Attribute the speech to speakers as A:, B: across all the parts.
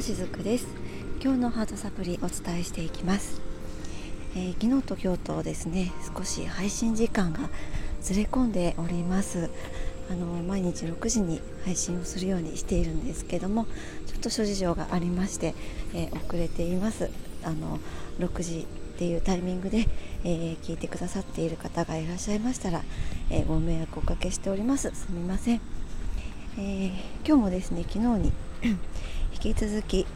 A: はしずくです。今日のハートサプリお伝えしていきます、えー、昨日と今日とですね少し配信時間がずれ込んでおります。あの毎日6時に配信をするようにしているんですけどもちょっと諸事情がありまして、えー、遅れています。あの6時っていうタイミングで、えー、聞いてくださっている方がいらっしゃいましたら、えご迷惑をおかけしております。すみません、え今日もですね昨日に引き続き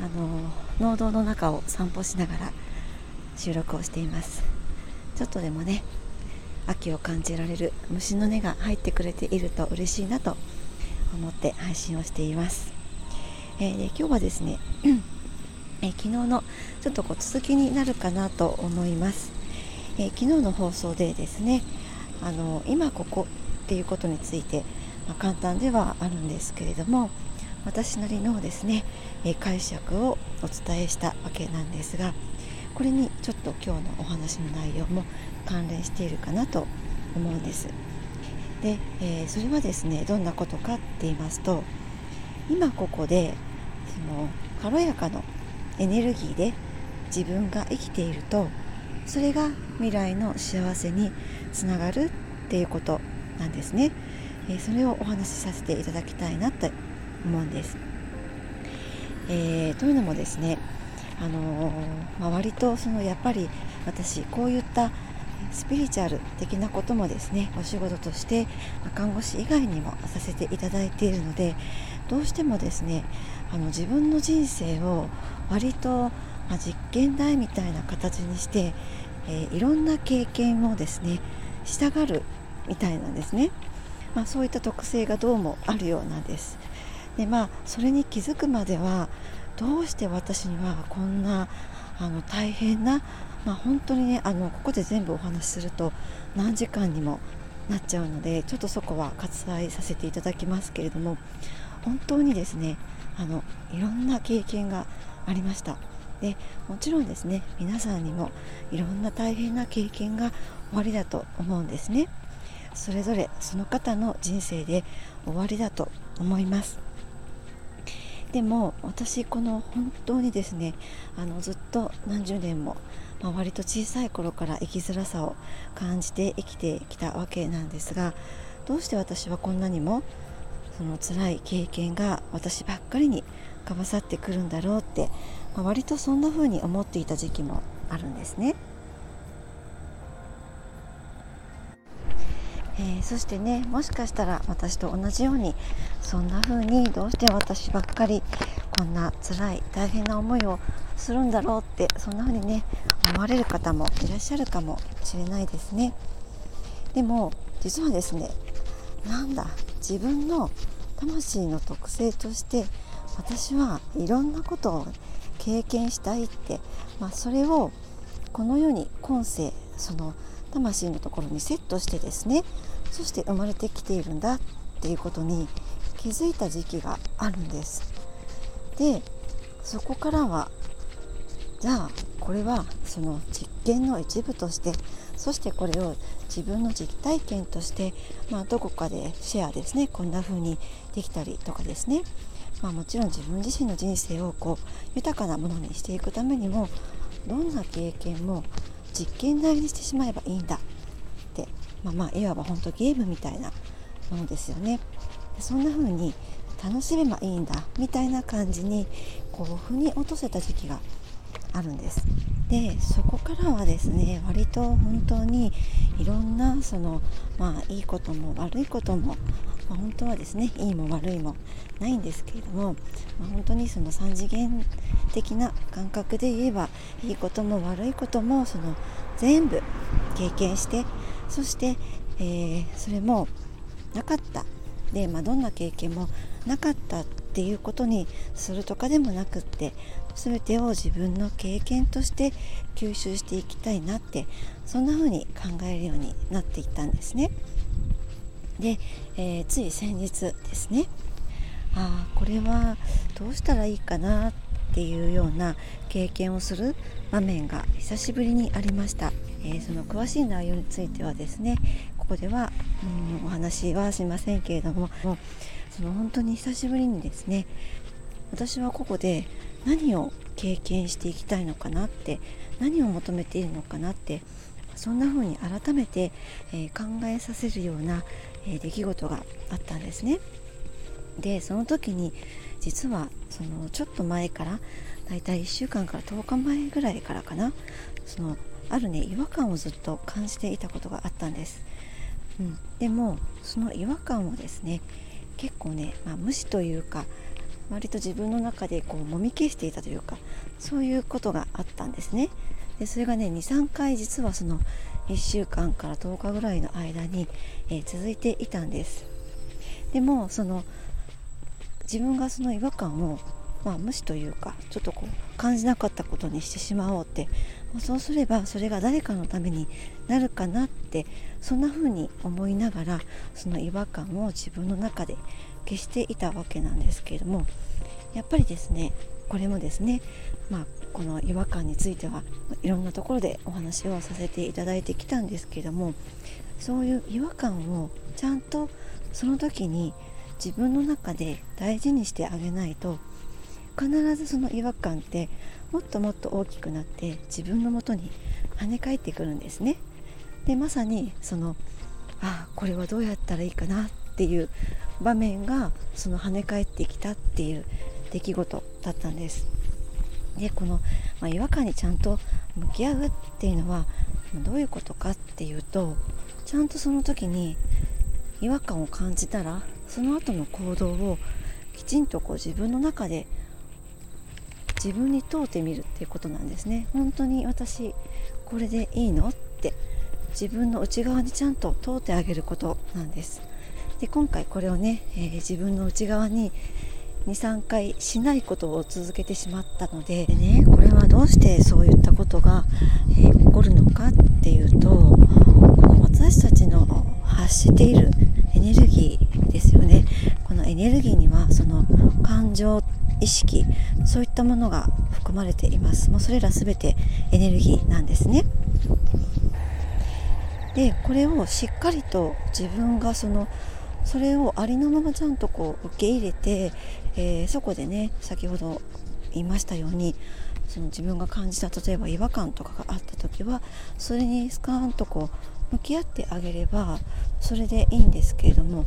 A: あの農道の中を散歩しながら収録をしています。ちょっとでもね秋を感じられる虫の音が入ってくれていると嬉しいなと思って配信をしています、えー、で今日はですね、えー、昨日のちょっとこう続きになるかなと思います、えー、昨日の放送でですねあの今ここっていうことについて、まあ、簡単ではあるんですけれども私なりのですね、え解釈をお伝えしたわけなんですがこれにちょっと今日のお話の内容も関連しているかなと思うんです。で、えー、それはですねどんなことかって言いますと今ここでその軽やかのエネルギーで自分が生きているとそれが未来の幸せにつながるっていうことなんですね。え、それをお話しさせていただきたいなと思うんです。えー、というのもですね、あのー、まあ、割とそのやっぱり私こういったスピリチュアル的なこともですねお仕事として看護師以外にもさせていただいているのでどうしてもですねあの自分の人生を割と、ま、実験台みたいな形にして、えー、いろんな経験をですねしたがるみたいなんですね、まあ、そういった特性がどうもあるようなんですでまあそれに気づくまではどうして私にはこんなあの大変な、まあ、本当にねあのここで全部お話しすると何時間にもなっちゃうのでちょっとそこは割愛させていただきますけれども本当にですねあのいろんな経験がありました。でもちろんですね皆さんにもいろんな大変な経験が終わりだと思うんですね。それぞれその方の人生で終わりだと思います。でも私この本当にですねあのずっと何十年も、まあ、割と小さい頃から生きづらさを感じて生きてきたわけなんですがどうして私はこんなにもその辛い経験が私ばっかりにかばさってくるんだろうって、まあ、割とそんな風に思っていた時期もあるんですね。えー、そしてねもしかしたら私と同じようにそんな風にどうして私ばっかりこんな辛い大変な思いをするんだろうってそんな風にね思われる方もいらっしゃるかもしれないですね。でも実はですねなんだ自分の魂の特性として私はいろんなことを経験したいって、まあ、それをこの世に今世その魂のところにセットしてですねそして生まれてきているんだっていうことに気づいた時期があるんです。でそこからはじゃあこれはその実験の一部としてそしてこれを自分の実体験として、まあ、どこかでシェアですね。こんな風にできたりとかですね、まあ、もちろん自分自身の人生をこう豊かなものにしていくためにもどんな経験も実験台にしてしまえばいいんだ、まあ、まあいわば本当ゲームみたいなものですよね。そんな風に楽しめばいいんだみたいな感じにこう腑に落とせた時期があるんです。でそこからはですね割と本当にいろんなそのまあいいことも悪いことも、まあ、本当はですねいいも悪いもないんですけれども、まあ、本当にその3次元的な感覚で言えばいいことも悪いこともその全部経験してそして、えー、それもなかったで、まあ、どんな経験もなかったっていうことにするとかでもなくって全てを自分の経験として吸収していきたいなってそんな風に考えるようになっていったんですね。で、えー、つい先日ですねああこれはどうしたらいいかなっていうような経験をする場面が久しぶりにありました、えー、その詳しい内容についてはですねここでは、うん、お話はしませんけれどもその本当に久しぶりにですね私はここで何を経験していきたいのかなって何を求めているのかなってそんな風に改めて、えー、考えさせるような、えー、出来事があったんですね。でその時に実はそのちょっと前からだいたい1週間から10日前ぐらいからかなそのあるね違和感をずっと感じていたことがあったんです、うん、でもその違和感をですね結構ね、まあ、無視というか割と自分の中でこうもみ消していたというかそういうことがあったんですね。でそれがね23回実はその1週間から10日ぐらいの間に、えー、続いていたんです。でもその自分がその違和感を、まあ、無視というかちょっとこう感じなかったことにしてしまおうってそうすればそれが誰かのためになるかなってそんな風に思いながらその違和感を自分の中で消していたわけなんですけれどもやっぱりですねこれもですね、まあ、この違和感についてはいろんなところでお話をさせていただいてきたんですけれどもそういう違和感をちゃんとその時に自分の中で大事にしてあげないと必ずその違和感ってもっともっと大きくなって自分のもとに跳ね返ってくるんですね。でまさにそのあこれはどうやったらいいかなっていう場面がその跳ね返ってきたっていう出来事だったんです。でこの、まあ、違和感にちゃんと向き合うっていうのはどういうことかっていうとちゃんとその時に違和感を感じたらその後の行動をきちんとこう自分の中で自分に問うてみるっていうことなんですね。本当に私これでいいのって自分の内側にちゃんと問うてあげることなんです。で今回これをね、えー、自分の内側に23回しないことを続けてしまったのでで、ね、これはどうしてそういったことが、えー、起こるのかっていうと私たちの発しているエネルギーですよね。このエネルギーにはその感情意識そういったものが含まれています。もうそれら全てエネルギーなんですね。でこれをしっかりと自分がそのそれをありのままちゃんとこう受け入れて、えー、そこでね先ほど言いましたようにその自分が感じた例えば違和感とかがあった時はそれにスカーンとこう向き合ってあげればそれでいいんですけれども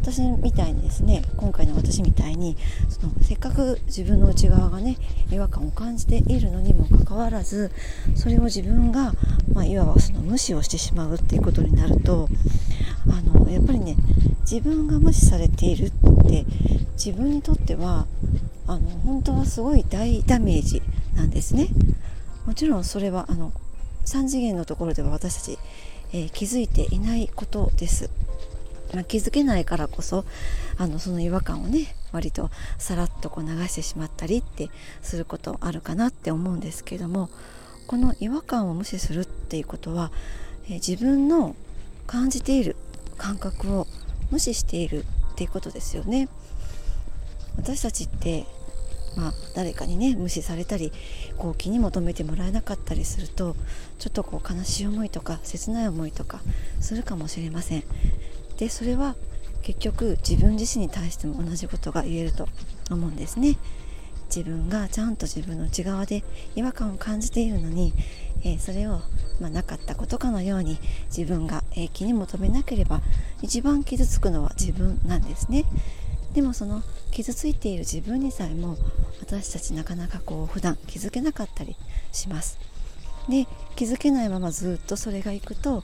A: 私みたいにですね今回の私みたいにそのせっかく自分の内側がね違和感を感じているのにもかかわらずそれを自分が、まあ、いわばその無視をしてしまうっていうことになるとあのやっぱりね自分が無視されているって自分にとってはあの本当はすごい大ダメージなんですね。もちろんそれはあの3次元のところでは私たち、えー、気づいていないことです。まあ、気づけないからこそあのその違和感をね割とさらっとこう流してしまったりってすることあるかなって思うんですけどもこの違和感を無視するっていうことは、え自分の感じている感覚を無視しているっていうことですよね。私たちってまあ、誰かにね無視されたりこう気に求めてもらえなかったりするとちょっとこう悲しい思いとか切ない思いとかするかもしれません。でそれは結局自分自身に対しても同じことが言えると思うんですね。自分がちゃんと自分の内側で違和感を感じているのに、えー、それを、まあ、なかったことかのように自分が、えー、気に求めなければ一番傷つくのは自分なんですね。でもその傷ついている自分にさえも私たちなかなかこう普段気づけなかったりしますで気づけないままずっとそれがいくと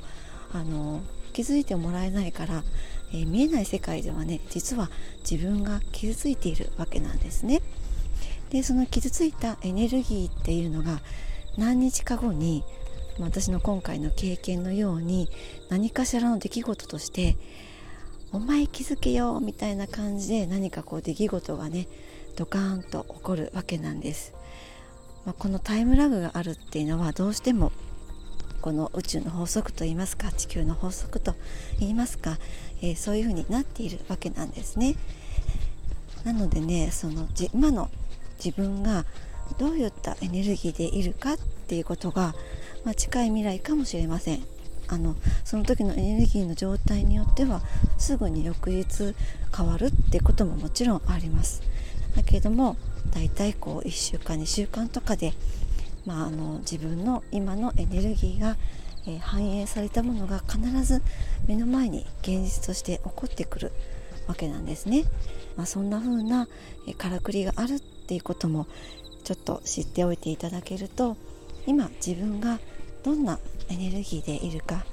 A: あの気づいてもらえないから、えー、見えない世界ではね実は自分が傷ついているわけなんですね。でその傷ついたエネルギーっていうのが何日か後に私の今回の経験のように何かしらの出来事として「お前気づけよ」みたいな感じで何かこう出来事がねドカーンと起こるわけなんです。まあ、このタイムラグがあるっていうのはどうしてもこの宇宙の法則といいますか地球の法則といいますか、えー、そういうふうになっているわけなんですね。なのでねその今の自分がどういったエネルギーでいるかっていうことが、まあ、近い未来かもしれません。あのその時のエネルギーの状態によってはすぐに翌日変わるってことももちろんあります。だけどもだいたいこう1週間2週間とかで、まあ、あの自分の今のエネルギーが、え、反映されたものが必ず目の前に現実として起こってくるわけなんですね。まあ、そんな風な、え、からくりがあるっていうこともちょっと知っておいていただけると今自分がどんなエネルギーでいるか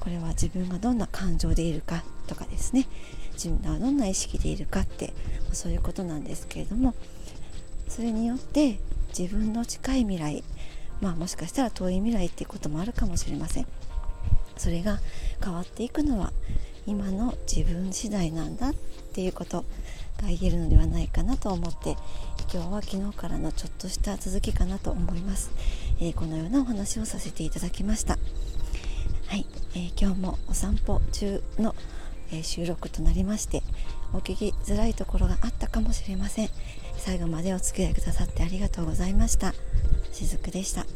A: これは自分がどんな感情でいるかとかですね。自分がどんな意識でいるかってそういうことなんですけれども。それによって自分の近い未来まあもしかしたら遠い未来っていうこともあるかもしれません。それが変わっていくのは今の自分次第なんだっていうことが言えるのではないかなと思って今日は昨日からのちょっとした続きかなと思います、えー、このようなお話をさせていただきました。はい、えー、今日もお散歩中の、えー、収録となりましてお聞きづらいところがあったかもしれません。最後までお付き合いくださってありがとうございました。しずくでした。